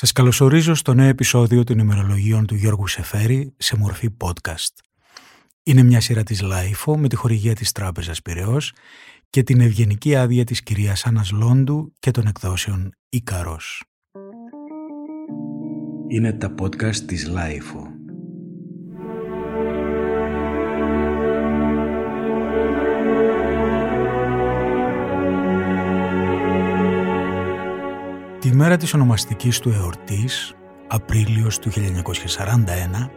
Σας καλωσορίζω στο νέο επεισόδιο των ημερολογίων του Γιώργου Σεφέρη σε μορφή podcast. Είναι μια σειρά της LiFO με τη χορηγία της Τράπεζας Πυραιός και την ευγενική άδεια της κυρίας Άννας Λόντου και των εκδόσεων Ίκαρος. Είναι τα podcast της LiFO. Τη μέρα της ονομαστικής του εορτής, Απρίλιος του 1941,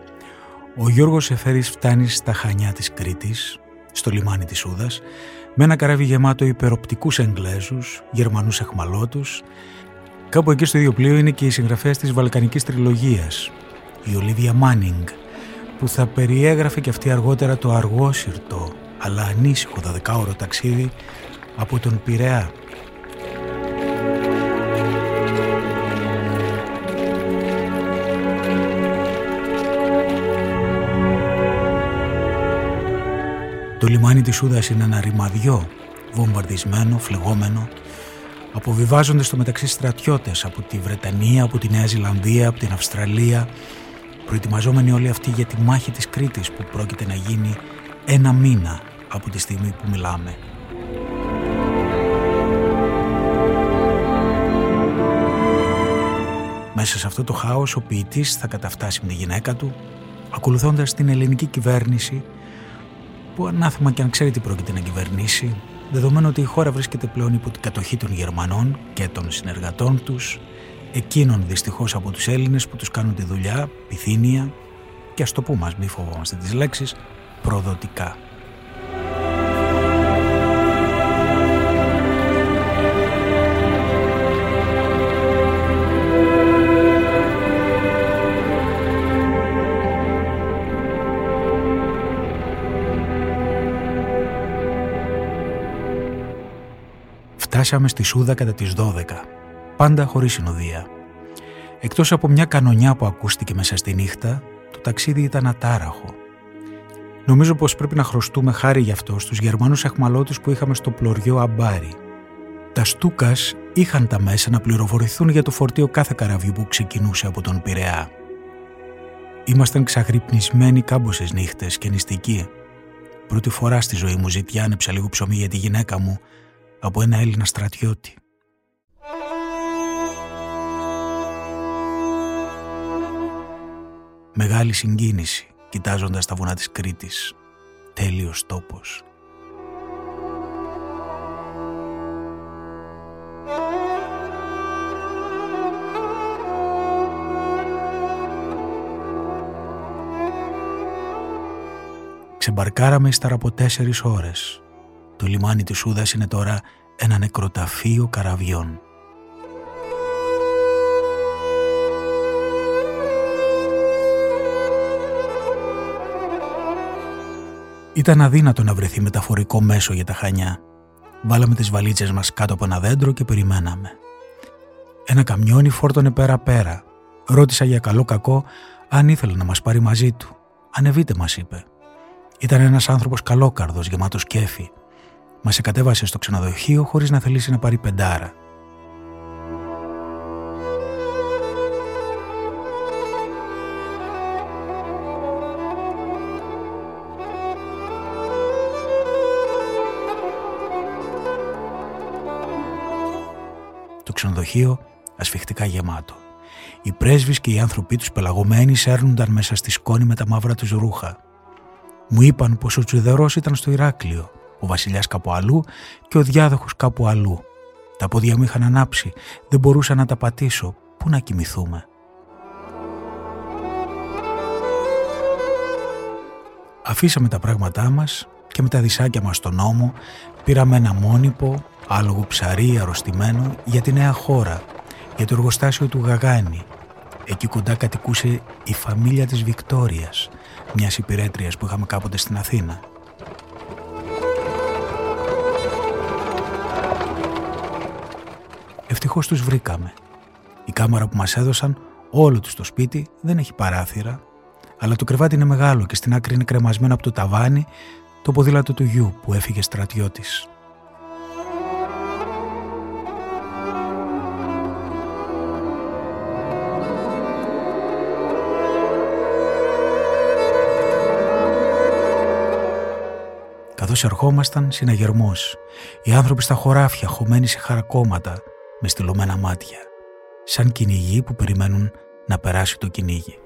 ο Γιώργος Εφέρης φτάνει στα Χανιά της Κρήτης, στο λιμάνι της Ούδας, με ένα καράβι γεμάτο υπεροπτικούς Εγγλέζους, Γερμανούς εχμαλώτους. Κάπου εκεί στο ίδιο πλοίο είναι και η συγγραφέα της Βαλκανικής Τριλογίας, η Ολίβια Μάνινγκ, που θα περιέγραφε και αυτή αργότερα το αργόσυρτο αλλά ανήσυχο δεκάωρο ταξίδι από τον Πειραιά Το λιμάνι της Σούδας είναι ένα ρημαδιό, βομβαρδισμένο, φλεγόμενο. Αποβιβάζονται στο μεταξύ στρατιώτες από τη Βρετανία, από τη Νέα Ζηλανδία, από την Αυστραλία, προετοιμαζόμενοι όλοι αυτοί για τη μάχη της Κρήτης που πρόκειται να γίνει ένα μήνα από τη στιγμή που μιλάμε. Μέσα σε αυτό το χάος ο ποιητής θα καταφτάσει με τη γυναίκα του, ακολουθώντας την ελληνική κυβέρνηση που ανάθεμα και αν ξέρει τι πρόκειται να κυβερνήσει, δεδομένου ότι η χώρα βρίσκεται πλέον υπό την κατοχή των Γερμανών και των συνεργατών τους, εκείνων δυστυχώς από τους Έλληνες που τους κάνουν τη δουλειά, πυθύνια και ας το πούμε, ας μη φοβόμαστε τις λέξεις, προδοτικά. Φτάσαμε στη Σούδα κατά τις 12, πάντα χωρίς συνοδεία. Εκτός από μια κανονιά που ακούστηκε μέσα στη νύχτα, το ταξίδι ήταν ατάραχο. Νομίζω πως πρέπει να χρωστούμε χάρη γι' αυτό στους Γερμανούς αχμαλώτους που είχαμε στο πλωριό Αμπάρι. Τα Στούκας είχαν τα μέσα να πληροφορηθούν για το φορτίο κάθε καραβιού που ξεκινούσε από τον Πειραιά. Ήμασταν ξαγρυπνισμένοι κάμποσες νύχτες και νηστικοί. Πρώτη φορά στη ζωή μου ζητιάνεψα λίγο ψωμί για τη γυναίκα μου από ένα Έλληνα στρατιώτη. Μεγάλη συγκίνηση κοιτάζοντας τα βουνά της Κρήτης. Τέλειος τόπος. Ξεμπαρκάραμε ύστερα από τέσσερις ώρες το λιμάνι της Σούδας είναι τώρα ένα νεκροταφείο καραβιών. Ήταν αδύνατο να βρεθεί μεταφορικό μέσο για τα Χανιά. Βάλαμε τις βαλίτσες μας κάτω από ένα δέντρο και περιμέναμε. Ένα καμιόνι φόρτωνε πέρα-πέρα. Ρώτησα για καλό κακό αν ήθελε να μας πάρει μαζί του. «Ανεβείτε» μας είπε. Ήταν ένας άνθρωπος καλόκαρδος, γεμάτος κέφι. Μας εκατέβασε στο ξενοδοχείο χωρίς να θελήσει να πάρει πεντάρα. Το ξενοδοχείο ασφιχτικά γεμάτο. Οι πρέσβεις και οι άνθρωποι τους πελαγωμένοι σέρνονταν μέσα στη σκόνη με τα μαύρα τους ρούχα. Μου είπαν πως ο Τσουδερός ήταν στο Ηράκλειο ο βασιλιάς κάπου αλλού και ο διάδοχος κάπου αλλού. Τα πόδια μου είχαν ανάψει, δεν μπορούσα να τα πατήσω. Πού να κοιμηθούμε; Αφήσαμε τα πράγματά μας και με τα δισάκια μας στον νόμο πήραμε ένα μόνιπο, άλογο ψαρί αρρωστημένο για τη νέα χώρα, για το εργοστάσιο του Γαγάνη. Εκεί κοντά κατοικούσε η φαμίλια της Βικτόριας, μιας υπηρέτριας που είχαμε κάποτε στην Αθήνα. Ευτυχώς τους βρήκαμε. Η κάμαρα που μας έδωσαν, όλο του το σπίτι, δεν έχει παράθυρα, αλλά το κρεβάτι είναι μεγάλο και στην άκρη είναι κρεμασμένο από το ταβάνι το ποδήλατο του γιου που έφυγε στρατιώτης. Καθώς ερχόμασταν, συναγερμός. Οι άνθρωποι στα χωράφια, χωμένοι σε χαρακόμματα, με στυλωμένα μάτια, σαν κυνηγοί που περιμένουν να περάσει το κυνήγι.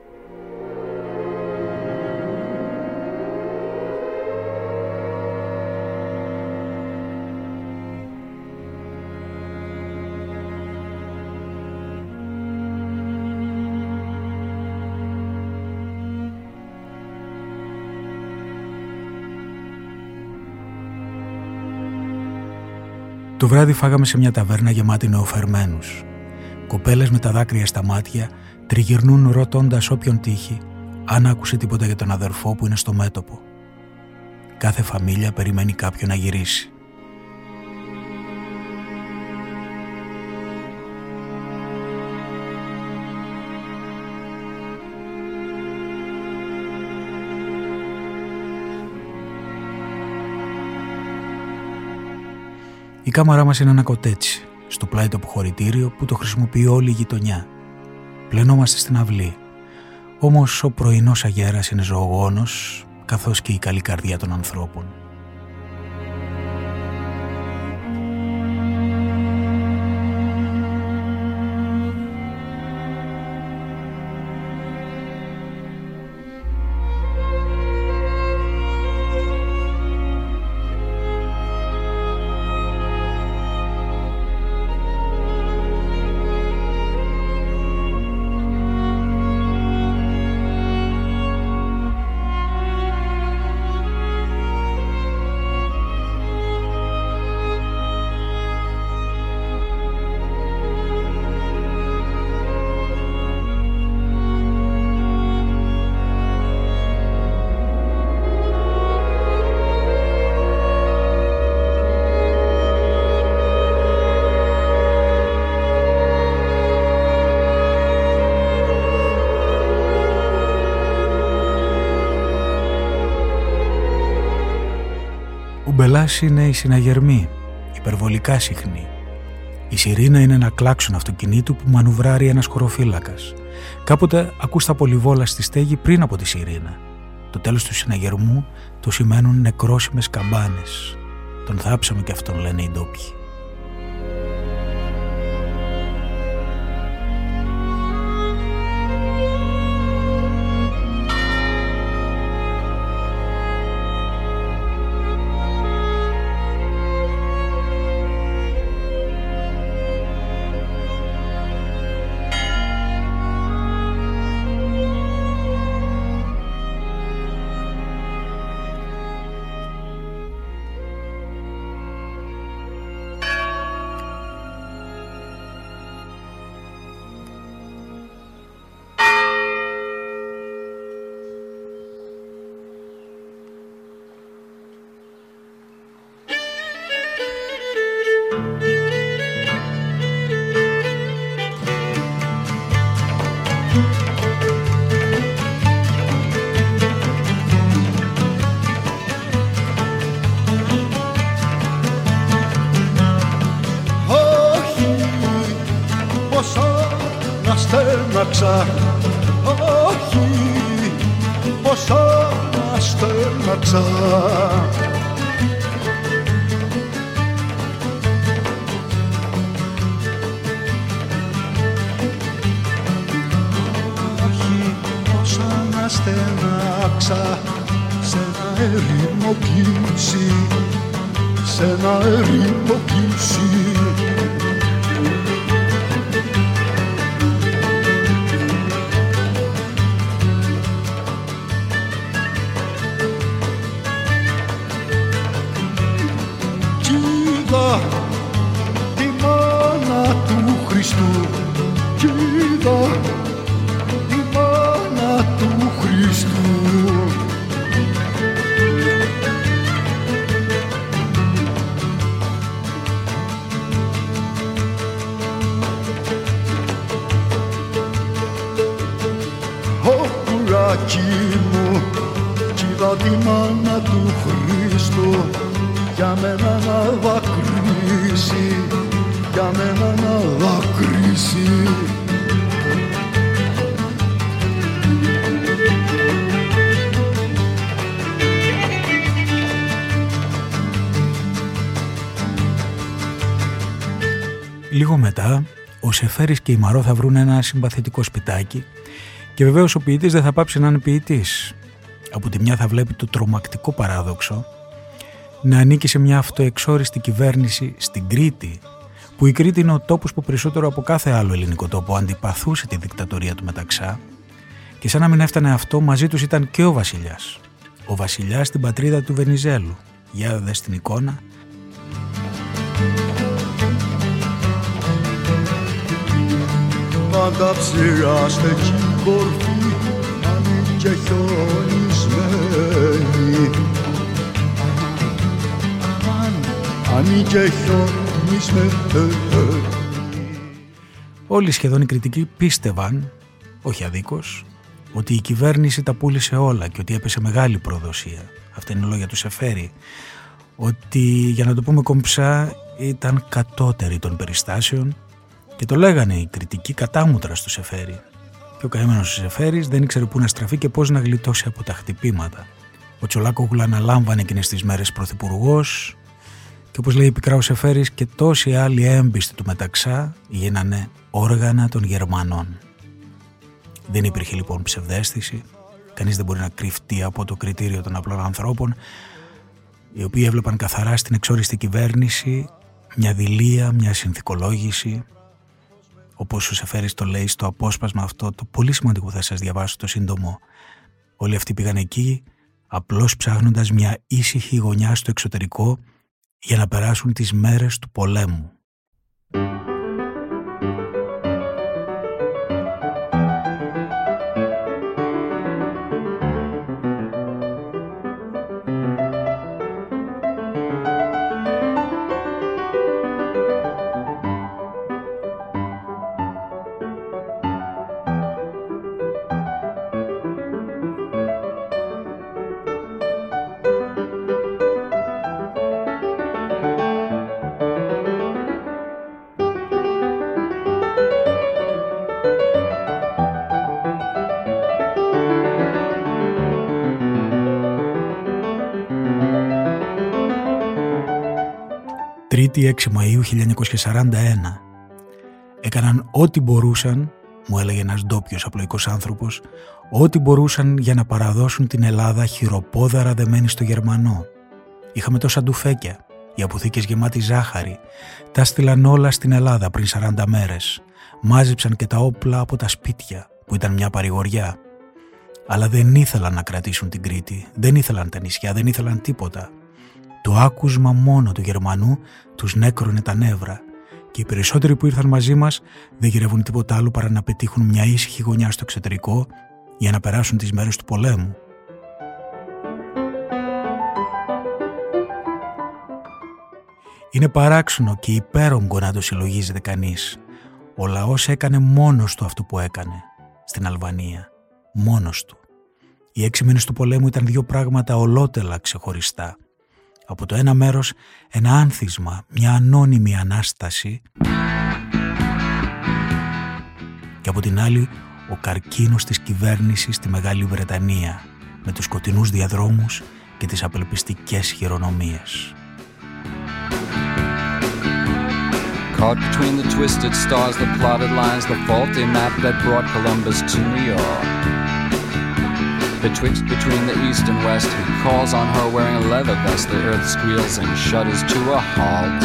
Το βράδυ φάγαμε σε μια ταβέρνα γεμάτη νεοφερμένους. Κοπέλες με τα δάκρυα στα μάτια τριγυρνούν ρωτώντας όποιον τύχει αν άκουσε τίποτα για τον αδερφό που είναι στο μέτωπο. Κάθε φαμίλια περιμένει κάποιον να γυρίσει. Η κάμαρά μας είναι ένα κοτέτσι, στο πλάι το αποχωρητήριο που το χρησιμοποιεί όλη η γειτονιά. Πλενόμαστε στην αυλή. Όμως ο πρωινός αγέρας είναι ζωογόνος, καθώς και η καλή καρδιά των ανθρώπων. Είναι η συναγερμή, υπερβολικά συχνή. Η σιρήνα είναι ένα κλάξον αυτοκινήτου που μανουβράρει ένας χωροφύλακας. Κάποτε ακούς τα πολυβόλα στη στέγη πριν από τη σιρήνα. Το τέλος του συναγερμού το σημαίνουν νεκρόσιμες καμπάνες. Τον θάψαμε και αυτόν λένε οι ντόπιοι. στέναξα όχι πόσο να στέναξα. Όχι πόσο να στέναξα. Σε ένα έρημο σε ένα έρημο παιδάκι μου κι του Χριστού για μένα να δακρύσει, για μένα να δακρύσει. Λίγο μετά, ο Σεφέρης και η Μαρό θα βρουν ένα συμπαθητικό σπιτάκι και βεβαίως ο ποιητής δεν θα πάψει να είναι ποιητής. Από τη μια θα βλέπει το τρομακτικό παράδοξο να ανήκει σε μια αυτοεξόριστη κυβέρνηση στην Κρήτη που η Κρήτη είναι ο τόπος που περισσότερο από κάθε άλλο ελληνικό τόπο αντιπαθούσε τη δικτατορία του Μεταξά και σαν να μην έφτανε αυτό μαζί τους ήταν και ο βασιλιάς. Ο βασιλιάς στην πατρίδα του Βενιζέλου. Για δες την εικόνα. Πάντα ψηράστε κι κορφή και χιονισμένη και Όλοι σχεδόν οι κριτικοί πίστευαν, όχι αδίκως, ότι η κυβέρνηση τα πούλησε όλα και ότι έπεσε μεγάλη προδοσία. Αυτά είναι λόγια του Σεφέρη. Ότι, για να το πούμε κομψά, ήταν κατώτερη των περιστάσεων και το λέγανε οι κριτικοί κατάμουτρα στο Σεφέρη. Και ο καημένος του Σεφέρης δεν ήξερε πού να στραφεί και πώς να γλιτώσει από τα χτυπήματα. Ο Τσολάκογλου αναλάμβανε εκείνες τις μέρες πρωθυπουργός, και όπως λέει πικρά ο Σεφέρης και τόσοι άλλοι έμπιστοι του μεταξά γίνανε όργανα των Γερμανών. Δεν υπήρχε λοιπόν ψευδέστηση, κανείς δεν μπορεί να κρυφτεί από το κριτήριο των απλών ανθρώπων, οι οποίοι έβλεπαν καθαρά στην εξόριστη κυβέρνηση μια δηλία, μια συνθηκολόγηση, όπως ο Σεφέρης το λέει στο απόσπασμα αυτό, το πολύ σημαντικό που θα σας διαβάσω το σύντομο. Όλοι αυτοί πήγαν εκεί, απλώς ψάχνοντας μια ήσυχη γωνιά στο εξωτερικό για να περάσουν τις μέρες του πολέμου. Τρίτη 6 Μαΐου 1941. Έκαναν ό,τι μπορούσαν, μου έλεγε ένας ντόπιος απλοϊκός άνθρωπος, ό,τι μπορούσαν για να παραδώσουν την Ελλάδα χειροπόδαρα δεμένη στο Γερμανό. Είχαμε τόσα ντουφέκια, οι αποθήκες γεμάτη ζάχαρη, τα στείλαν όλα στην Ελλάδα πριν 40 μέρες. Μάζεψαν και τα όπλα από τα σπίτια, που ήταν μια παρηγοριά. Αλλά δεν ήθελαν να κρατήσουν την Κρήτη, δεν ήθελαν τα νησιά, δεν ήθελαν τίποτα. Το άκουσμα μόνο του Γερμανού τους νέκρωνε τα νεύρα και οι περισσότεροι που ήρθαν μαζί μας δεν γυρεύουν τίποτα άλλο παρά να πετύχουν μια ήσυχη γωνιά στο εξωτερικό για να περάσουν τις μέρες του πολέμου. Είναι παράξενο και υπέρογκο να το συλλογίζεται κανείς. Ο λαός έκανε μόνος του αυτό που έκανε στην Αλβανία. Μόνος του. Οι έξι μήνες του πολέμου ήταν δύο πράγματα ολότελα ξεχωριστά. Από το ένα μέρος ένα άνθισμα, μια ανώνυμη Ανάσταση και από την άλλη ο καρκίνος της κυβέρνησης στη Μεγάλη Βρετανία με τους σκοτεινούς διαδρόμους και τις απελπιστικές χειρονομίες. Caught between the twisted stars, the plotted lines, the faulty map that brought Columbus to New York. Betwixt between the east and west, he calls on her wearing a leather vest. The earth squeals and shudders to a halt.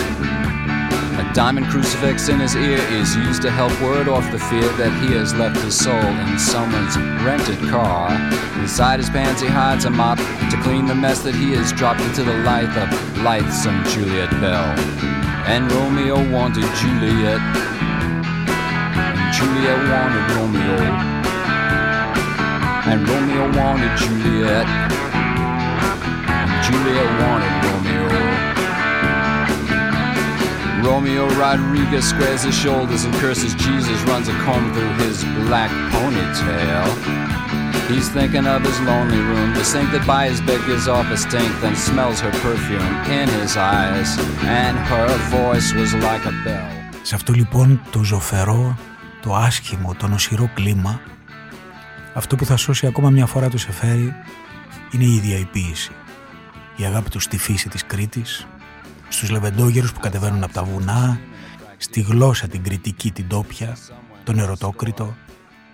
A diamond crucifix in his ear is used to help ward off the fear that he has left his soul in someone's rented car. Inside his pants, he hides a mop to clean the mess that he has dropped into the life of lithesome Juliet Bell. And Romeo wanted Juliet, and Juliet wanted Romeo And Romeo wanted Juliet. And Juliet wanted Romeo. Romeo Rodriguez squares his shoulders and curses Jesus, runs a comb through his black ponytail. He's thinking of his lonely room, the sink that by his bed gives off a stink, then smells her perfume in his eyes, and her voice was like a bell. Σε αυτό λοιπόν το ζωφερό, το άσχημο, το νοσηρό κλίμα Αυτό που θα σώσει ακόμα μια φορά τους εφέρει είναι η ίδια η ποίηση. Η αγάπη τους στη φύση της Κρήτης, στους λεβεντόγερους που κατεβαίνουν από τα βουνά, στη γλώσσα την κριτική την τόπια, τον ερωτόκριτο,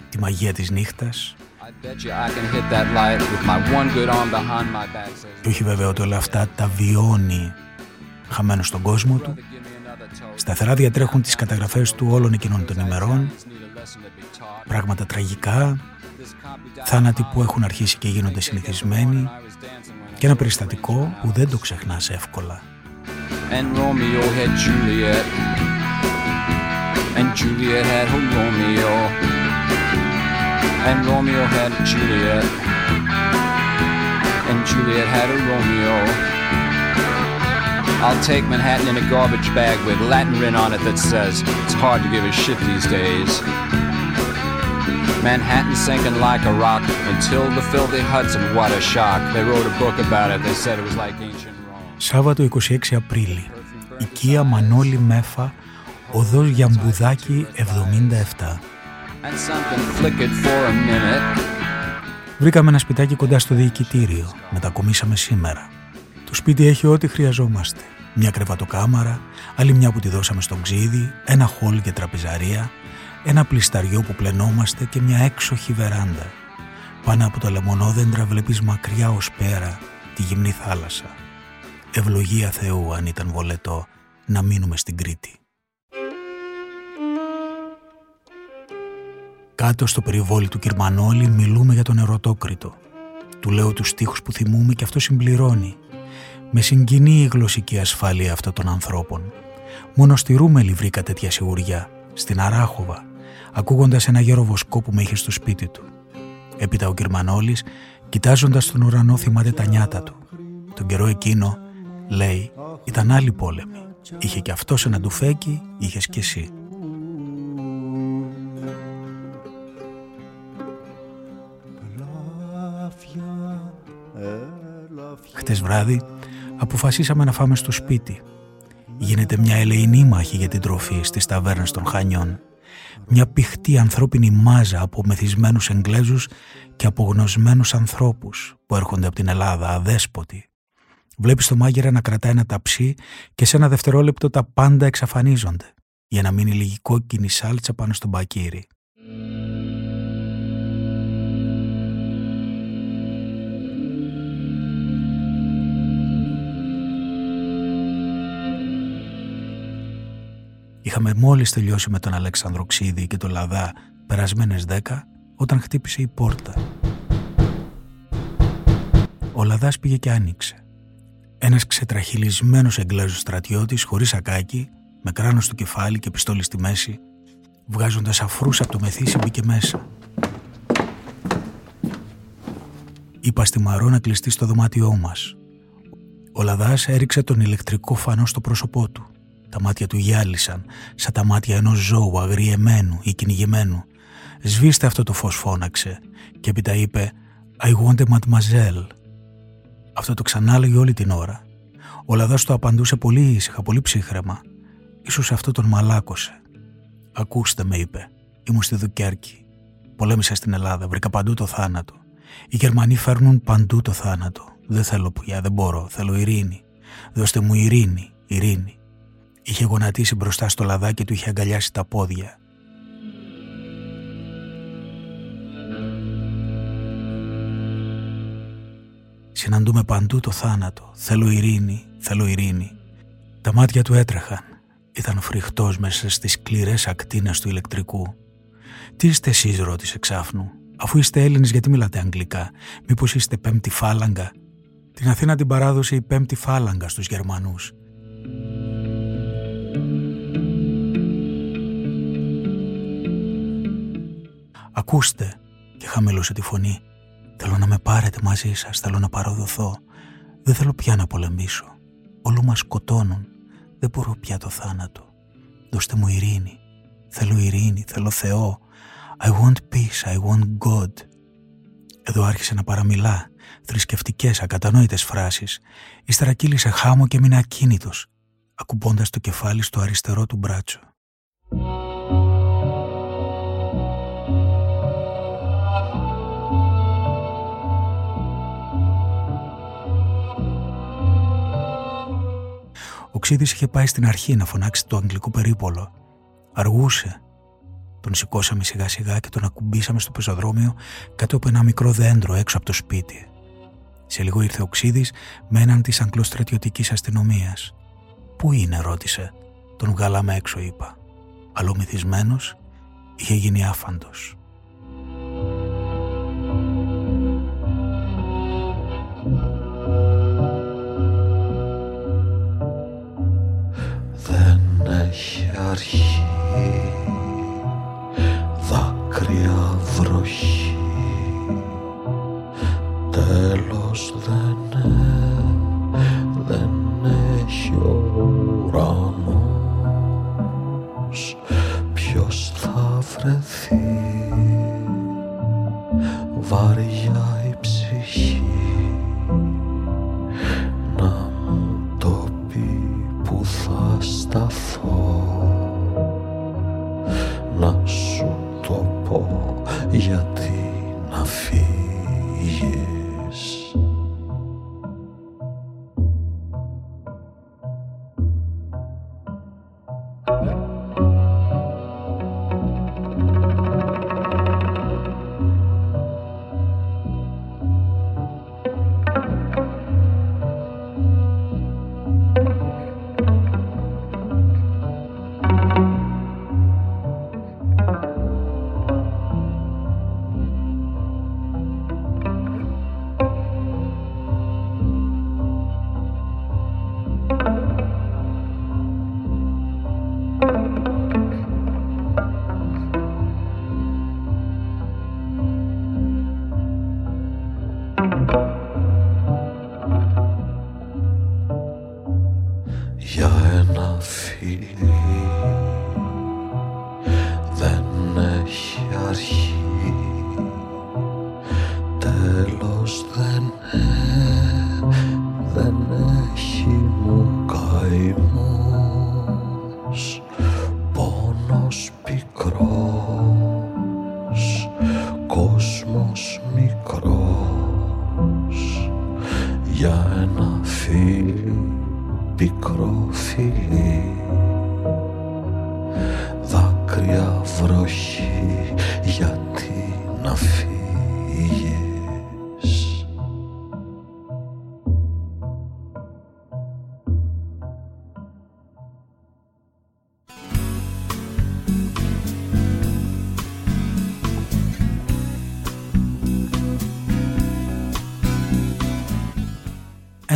τη μαγεία της νύχτας. Και όχι βέβαια ότι όλα αυτά τα βιώνει χαμένος στον κόσμο του. Σταθερά διατρέχουν τις καταγραφές του όλων εκείνων των ημερών, πράγματα τραγικά, θάνατοι που έχουν αρχίσει και γίνονται συνηθισμένοι και ένα περιστατικό που δεν το ξεχνάς εύκολα. And Romeo had Juliet And Juliet had her Romeo And Romeo had Juliet And Juliet had a Romeo I'll take Manhattan in a garbage bag with Latin written on it that says it's hard to give a shit these days. Manhattan sinking like a rock until the filthy Hudson, what a shock. They wrote a book about it, they said it was like ancient Rome. Σάββατο 26 Απρίλη. Οικία Μανώλη Μέφα, οδός Γιαμπουδάκη 77. And something flickered for a minute. Βρήκαμε ένα σπιτάκι κοντά στο διοικητήριο. Μετακομίσαμε σήμερα. Το σπίτι έχει ό,τι χρειαζόμαστε. Μια κρεβατοκάμαρα, άλλη μια που τη δώσαμε στον ξύδι, ένα χόλ και τραπεζαρία, ένα πλισταριό που πλενόμαστε και μια έξοχη βεράντα. Πάνω από τα λεμονόδεντρα βλέπεις μακριά ως πέρα τη γυμνή θάλασσα. Ευλογία Θεού αν ήταν βολετό να μείνουμε στην Κρήτη. Κάτω στο περιβόλι του Κυρμανόλη μιλούμε για τον ερωτόκριτο. Του λέω τους στίχους που θυμούμε και αυτό συμπληρώνει. Με συγκινεί η γλωσσική ασφάλεια αυτών των ανθρώπων. Μόνο στη Ρούμελη βρήκα τέτοια σιγουριά, στην Αράχοβα, ακούγοντας ένα γέρο βοσκό που με είχε στο σπίτι του. Έπειτα ο Κυρμανόλης, κοιτάζοντας τον ουρανό, θυμάται τα νιάτα του. Τον καιρό εκείνο, λέει, ήταν άλλη πόλεμη. Είχε και αυτός ένα ντουφέκι, είχες κι εσύ. Χτες βράδυ αποφασίσαμε να φάμε στο σπίτι. Γίνεται μια ελεηνή μάχη για την τροφή στις ταβέρνες των Χανιών μια πηχτή ανθρώπινη μάζα από μεθυσμένους Εγγλέζους και απογνωσμένους ανθρώπους που έρχονται από την Ελλάδα αδέσποτοι. Βλέπεις το μάγειρα να κρατάει ένα ταψί και σε ένα δευτερόλεπτο τα πάντα εξαφανίζονται για να μείνει λίγη κόκκινη σάλτσα πάνω στον μπακύρι. Είχαμε μόλις τελειώσει με τον Αλέξανδρο Ξίδη και τον Λαδά περασμένες δέκα όταν χτύπησε η πόρτα. Ο Λαδάς πήγε και άνοιξε. Ένας ξετραχυλισμένος Εγγλέζος στρατιώτης χωρίς ακάκι, με κράνος στο κεφάλι και πιστόλι στη μέση, βγάζοντας αφρούς από το μεθύσι μπήκε μέσα. Είπα στη Μαρό να κλειστεί στο δωμάτιό μας. Ο Λαδάς έριξε τον ηλεκτρικό φανό στο πρόσωπό του. Τα μάτια του γυάλισαν, σαν τα μάτια ενός ζώου αγριεμένου ή κυνηγημένου. «Σβήστε αυτό το φως», φώναξε και έπειτα είπε «I want a mademoiselle». Αυτό το ξανάλεγε όλη την ώρα. Ο Λαδάς το απαντούσε πολύ ήσυχα, πολύ ψύχρεμα. Ίσως αυτό τον μαλάκωσε. «Ακούστε», με είπε. «Ήμουν στη Δουκέρκη. Πολέμησα στην Ελλάδα, βρήκα παντού το θάνατο. Οι Γερμανοί φέρνουν παντού το θάνατο. Δεν θέλω πια, δεν μπορώ, θέλω ειρήνη. Δώστε μου ειρήνη, ειρήνη. Είχε γονατίσει μπροστά στο λαδάκι και του είχε αγκαλιάσει τα πόδια. Συναντούμε παντού το θάνατο. Θέλω ειρήνη, θέλω ειρήνη. Τα μάτια του έτρεχαν. Ήταν φρικτός μέσα στις σκληρές ακτίνες του ηλεκτρικού. «Τι είστε εσείς» ρώτησε ξάφνου. «Αφού είστε Έλληνες γιατί μιλάτε αγγλικά; Μήπως είστε πέμπτη φάλαγγα». Την Αθήνα την παράδοσε η πέμπτη φάλαγγα στους Γερμανούς. «Ακούστε» και χαμηλούσε τη φωνή. «Θέλω να με πάρετε μαζί σας, θέλω να παροδοθώ. Δεν θέλω πια να πολεμήσω. Όλο μας σκοτώνουν. Δεν μπορώ πια το θάνατο. Δώστε μου ειρήνη. Θέλω ειρήνη, θέλω Θεό. I want peace, I want God». Εδώ άρχισε να παραμιλά, θρησκευτικές, ακατανόητες φράσεις. Ύστερα κύλησε χάμο και μείνει ακίνητος, ακουμπώντας το κεφάλι στο αριστερό του μπράτσο. Ο Οξύδης είχε πάει στην αρχή να φωνάξει το αγγλικό περίπολο. Αργούσε. Τον σηκώσαμε σιγά σιγά και τον ακουμπήσαμε στο πεζοδρόμιο κάτω από ένα μικρό δέντρο έξω από το σπίτι. Σε λίγο ήρθε ο Ξίδης με έναν της αγγλοστρατιωτικής αστυνομίας. «Πού είναι» ρώτησε. Τον βγάλαμε έξω είπα. Αλομυθισμένος είχε γίνει άφαντος. Δεν έχει αρχή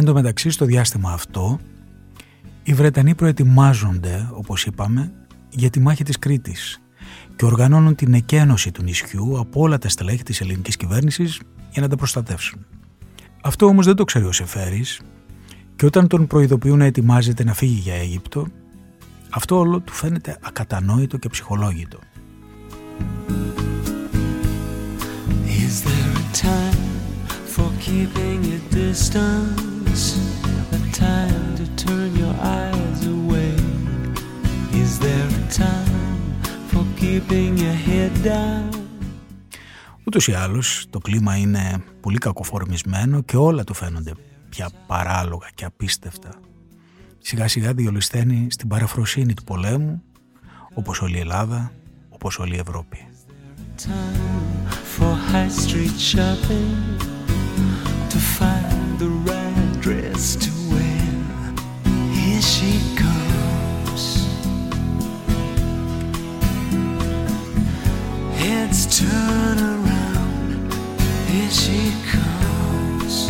Εν τω μεταξύ στο διάστημα αυτό οι Βρετανοί προετοιμάζονται, όπως είπαμε, για τη μάχη της Κρήτης και οργανώνουν την εκένωση του νησιού από όλα τα στελέχη της ελληνικής κυβέρνησης για να τα προστατεύσουν. Αυτό όμως δεν το ξέρει ο Σεφέρης και όταν τον προειδοποιούν να ετοιμάζεται να φύγει για Αίγυπτο, αυτό όλο του φαίνεται ακατανόητο και ψυχολόγητο. Is there a time for keeping distance? time to turn your eyes away? Is there a time for keeping your head down? Ούτως ή άλλως το κλίμα είναι πολύ κακοφορμισμένο και όλα του φαίνονται πια παράλογα και απίστευτα. Σιγά σιγά διολυσθένει στην παραφροσύνη του πολέμου όπως όλη η Ελλάδα, όπως όλη η Ευρώπη. for high street shopping to find the right dress to wear. Here she comes. Heads turn around. Here she comes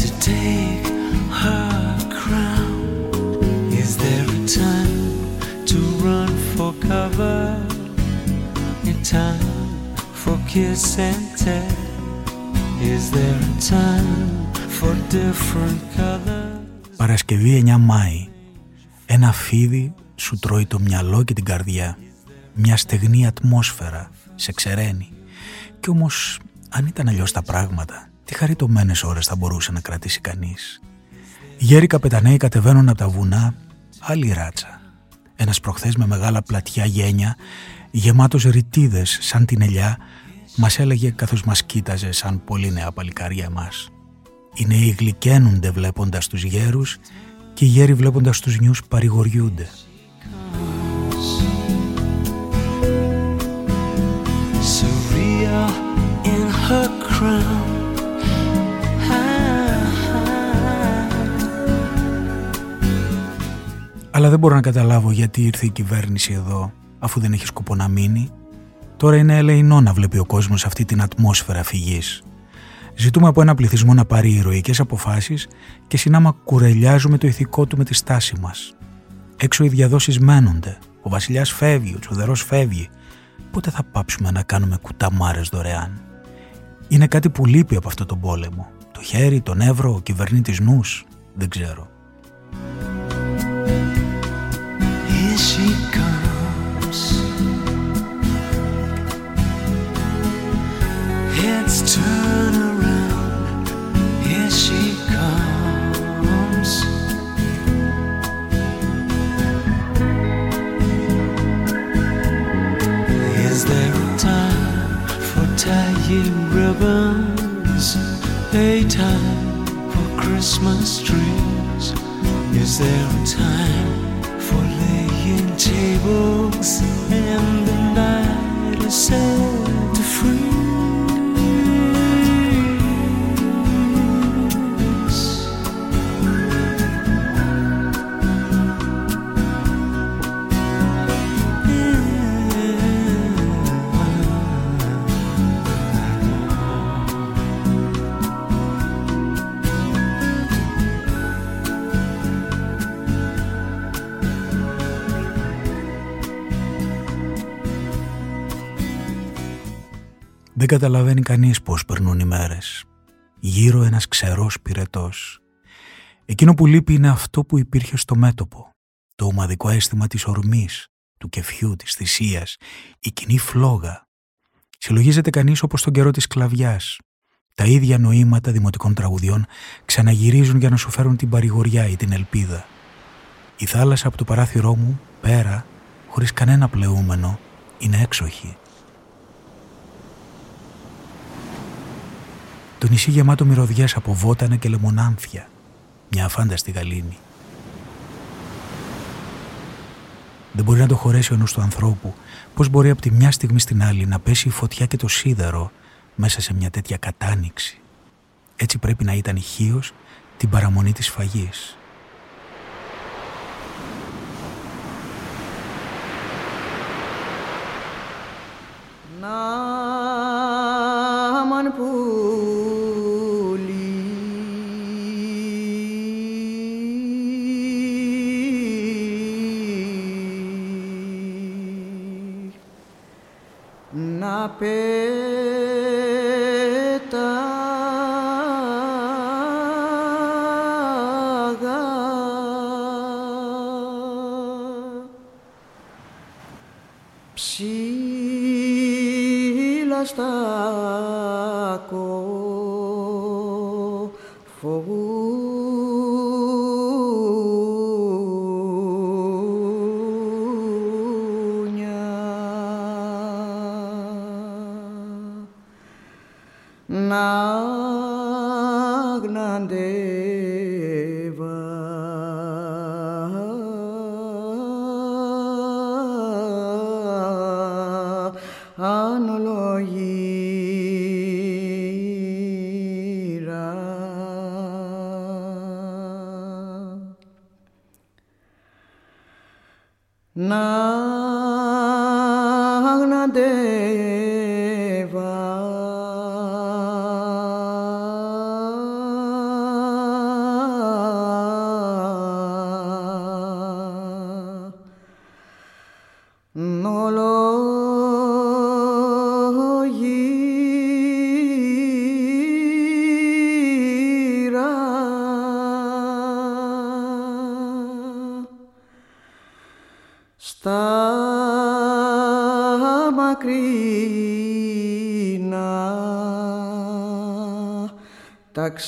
to take her crown. Is there a time to run for cover? A time for kiss and tell? Παρασκευή 9 Μάη. Ένα φίδι σου τρώει το μυαλό και την καρδιά. Μια στεγνή ατμόσφαιρα Σε ξεραίνει. Κι όμως αν ήταν αλλιώς τα πράγματα Τι χαριτωμένες ώρες θα μπορούσε να κρατήσει κανείς; Γέροι καπεταναίοι κατεβαίνουν από τα βουνά Άλλη ράτσα. Ένας προχθές με μεγάλα πλατιά γένια Γεμάτος ρητίδες σαν την ελιά μας έλεγε καθώς μας κοίταζε σαν πολύ νέα παλικάρια εμάς. Οι νέοι γλυκαίνονται βλέποντας τους γέρους και οι γέροι βλέποντας τους νιούς παρηγοριούνται. Αλλά δεν μπορώ να καταλάβω γιατί ήρθε η κυβέρνηση εδώ αφού δεν έχει σκοπό να μείνει. Τώρα είναι ελεηνό να βλέπει ο κόσμος αυτή την ατμόσφαιρα φυγής. Ζητούμε από ένα πληθυσμό να πάρει ηρωικές αποφάσεις και συνάμα κουρελιάζουμε το ηθικό του με τη στάση μας. Έξω οι διαδόσεις μένονται. Ο βασιλιάς φεύγει, ο τσουδερός φεύγει. Πότε θα πάψουμε να κάνουμε κουταμάρες δωρεάν; Είναι κάτι που λείπει από αυτό τον πόλεμο. Το χέρι, το νεύρο, ο κυβερνήτης νους. Δεν ξέρω. It's. Δεν καταλαβαίνει κανείς πώς περνούν οι μέρες. Γύρω ένας ξερός πυρετός. Εκείνο που λείπει είναι αυτό που υπήρχε στο μέτωπο. Το ομαδικό αίσθημα της ορμής, του κεφιού, της θυσίας, η κοινή φλόγα. Συλλογίζεται κανείς όπως τον καιρό της σκλαβιάς. Τα ίδια νοήματα δημοτικών τραγουδιών ξαναγυρίζουν για να σου φέρουν την παρηγοριά ή την ελπίδα. Η θάλασσα από το παράθυρό μου, πέρα, χωρίς κανένα πλεούμενο, είναι έξοχη. Το νησί γεμάτο μυρωδιές από βότανα και λεμονάνθια. Μια αφάνταστη γαλήνη. Δεν μπορεί να το χωρέσει ο νους του ανθρώπου πώς μπορεί από τη μια στιγμή στην άλλη να πέσει η φωτιά και το σίδερο μέσα σε μια τέτοια κατάνοιξη; Έτσι πρέπει να ήταν ηχείως την παραμονή της φαγής. na pe Yak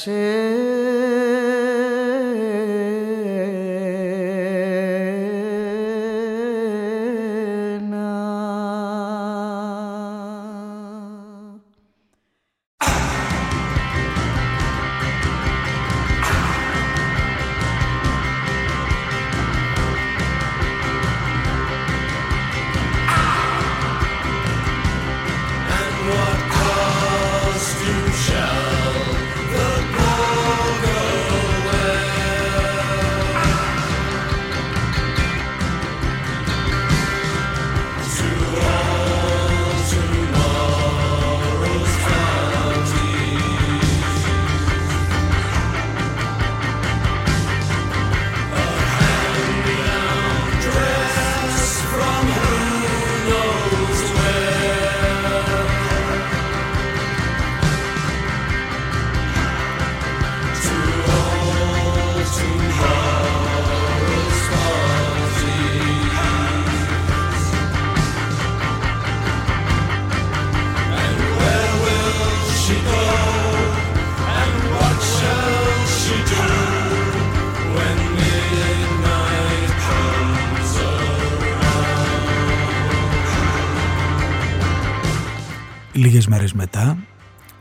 μέρες μετά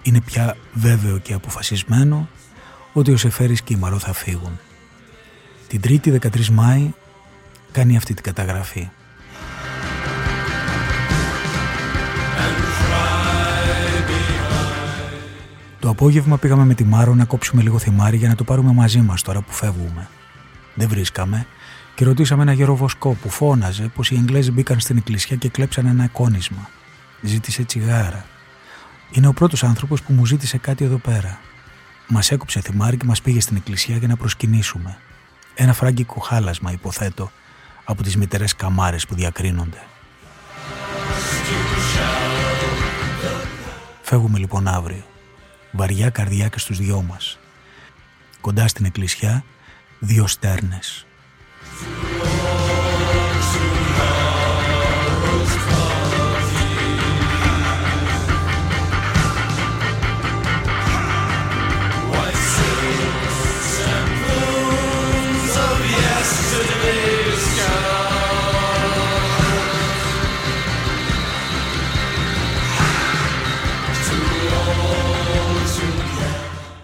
είναι πια βέβαιο και αποφασισμένο ότι ο Σεφέρης και η Μαρό θα φύγουν. Την 3η 13 Μάη κάνει αυτή την καταγραφή. Το απόγευμα πήγαμε με τη Μάρο να κόψουμε λίγο θυμάρι για να το πάρουμε μαζί μας τώρα που φεύγουμε. Δεν βρίσκαμε και ρωτήσαμε ένα γεροβοσκό που φώναζε πως οι Εγγλέζοι μπήκαν στην εκκλησιά και κλέψαν ένα κόνισμα. Ζήτησε τσιγάρα. Είναι ο πρώτος άνθρωπος που μου ζήτησε κάτι εδώ πέρα. Μας έκοψε θυμάρι και μας πήγε στην εκκλησιά για να προσκυνήσουμε. Ένα φράγκικο χάλασμα, υποθέτω, από τις μητερές καμάρες που διακρίνονται. Φεύγουμε λοιπόν αύριο. Βαριά καρδιά και στους δυο μας. Κοντά στην εκκλησιά, δύο στέρνες.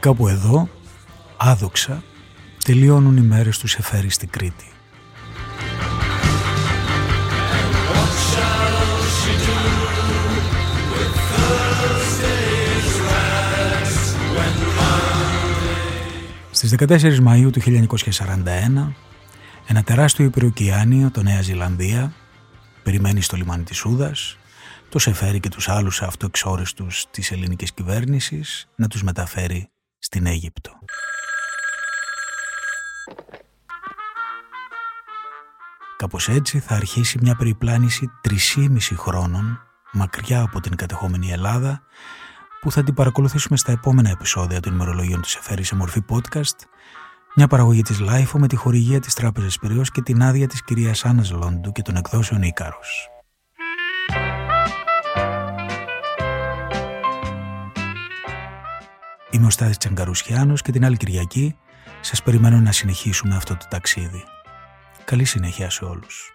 Κάπου εδώ, άδοξα, τελειώνουν οι μέρες τους Σεφέρη στην Κρήτη. Στις 14 Μαΐου του 1941, ένα τεράστιο υπεροικιάνιο, το Νέα Ζηλανδία, περιμένει στο λιμάνι της Σούδας, το Σεφέρι και τους άλλους αυτοεξόριστους της ελληνικής κυβέρνησης να τους μεταφέρει στην Αίγυπτο. Κάπως έτσι θα αρχίσει μια περιπλάνηση 3,5 χρόνων μακριά από την κατεχόμενη Ελλάδα που θα την παρακολουθήσουμε στα επόμενα επεισόδια των ημερολογίων του Σεφέρη σε μορφή podcast μια παραγωγή της LIFO με τη χορηγία της Τράπεζας Πυραιός και την άδεια της κυρίας Άννας Λόντου και των εκδόσεων Ίκαρος. Είμαι ο Στάθης Τσαγκαρουσιάνος και την άλλη Κυριακή σας περιμένω να συνεχίσουμε αυτό το ταξίδι. Καλή συνέχεια σε όλους.